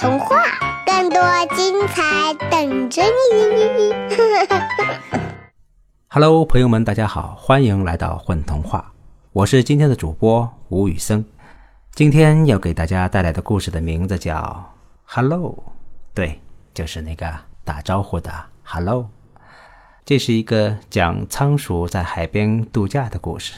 童话，更多精彩等着你。Hello，朋友们，大家好，欢迎来到混童话，我是今天的主播吴宇森。今天要给大家带来的故事的名字叫《Hello》，对，就是那个打招呼的 Hello。这是一个讲仓鼠在海边度假的故事。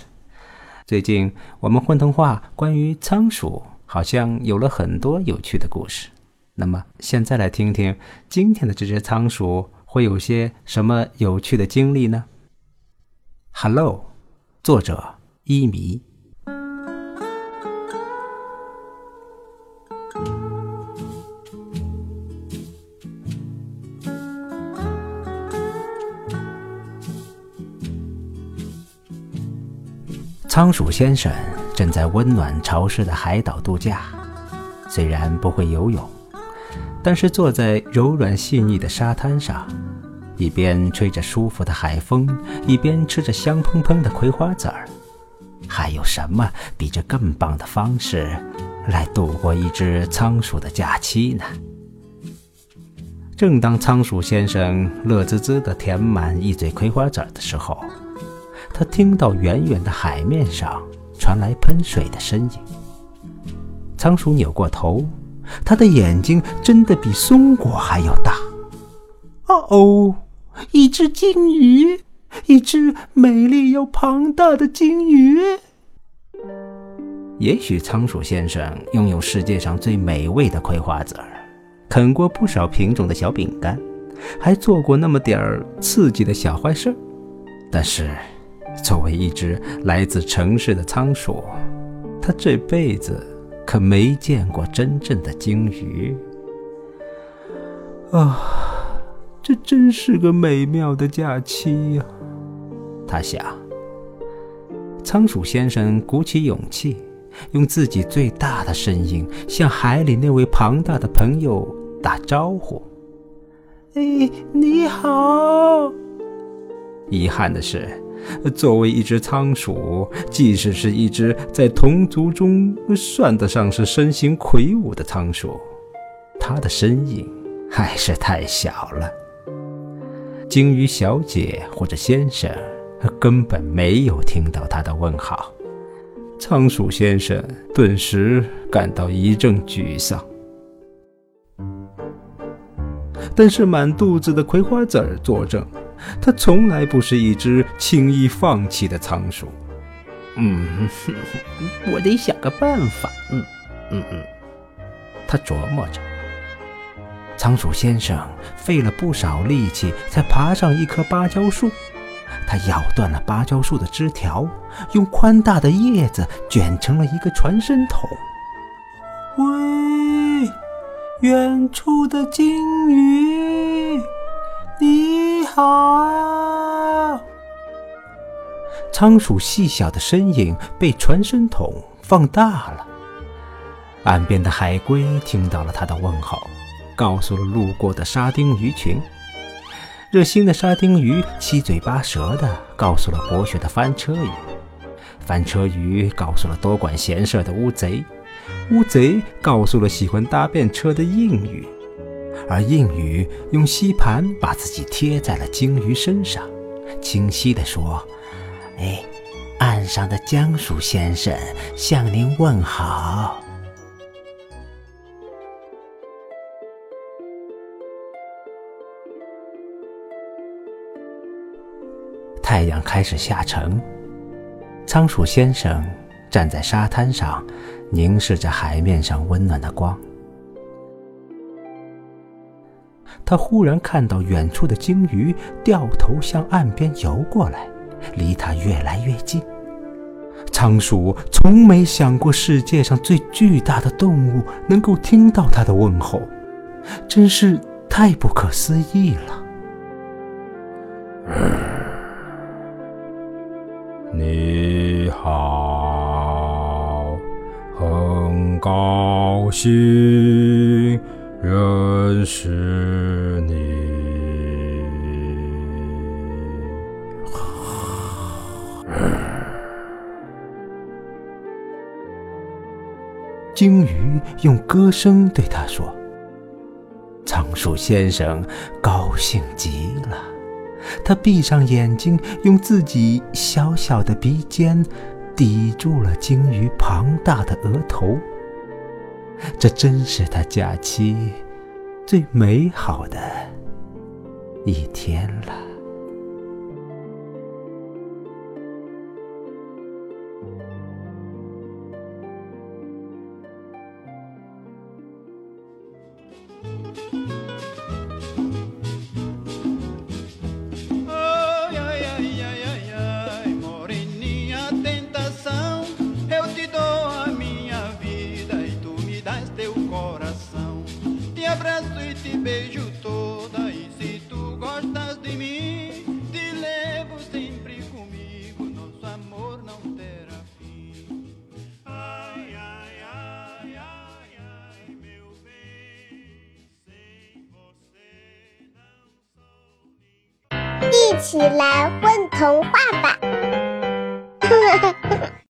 最近我们混童话关于仓鼠好像有了很多有趣的故事。那么现在来听听今天的这只仓鼠会有些什么有趣的经历呢？Hello，作者伊迷。仓鼠先生正在温暖潮湿的海岛度假，虽然不会游泳，但是坐在柔软细腻的沙滩上，一边吹着舒服的海风，一边吃着香喷喷的葵花籽儿，还有什么比这更棒的方式来度过一只仓鼠的假期呢？正当仓鼠先生乐滋滋地填满一嘴葵花籽儿的时候，他听到远远的海面上传来喷水的声音。仓鼠扭过头，他的眼睛真的比松果还要大。哦哦，一只金鱼，一只美丽又庞大的金鱼。也许仓鼠先生拥有世界上最美味的葵花籽儿，啃过不少品种的小饼干，还做过那么点儿刺激的小坏事但是。作为一只来自城市的仓鼠，它这辈子可没见过真正的鲸鱼。啊，这真是个美妙的假期呀！他想。仓鼠先生鼓起勇气，用自己最大的声音向海里那位庞大的朋友打招呼：“哎，你好。”遗憾的是。作为一只仓鼠，即使是一只在同族中算得上是身形魁梧的仓鼠，它的身影还是太小了。鲸鱼小姐或者先生根本没有听到它的问好，仓鼠先生顿时感到一阵沮丧。但是满肚子的葵花籽作证。它从来不是一只轻易放弃的仓鼠。嗯，我得想个办法。嗯嗯嗯，他琢磨着。仓鼠先生费了不少力气才爬上一棵芭蕉树，他咬断了芭蕉树的枝条，用宽大的叶子卷成了一个传声筒。喂，远处的鲸鱼。你好，仓鼠细小的身影被传声筒放大了。岸边的海龟听到了他的问候，告诉了路过的沙丁鱼群。热心的沙丁鱼七嘴八舌地告诉了博学的翻车鱼，翻车鱼告诉了多管闲事的乌贼，乌贼告诉了喜欢搭便车的硬鱼。而应宇用吸盘把自己贴在了鲸鱼身上，清晰地说：“哎，岸上的江鼠先生向您问好。”太阳开始下沉，仓鼠先生站在沙滩上，凝视着海面上温暖的光。他忽然看到远处的鲸鱼掉头向岸边游过来，离他越来越近。仓鼠从没想过世界上最巨大的动物能够听到他的问候，真是太不可思议了。你好，很高兴。认识鲸鱼用歌声对他说：“仓鼠先生高兴极了，他闭上眼睛，用自己小小的鼻尖抵住了鲸鱼庞大的额头。这真是他假期最美好的一天了。一起来问童话吧。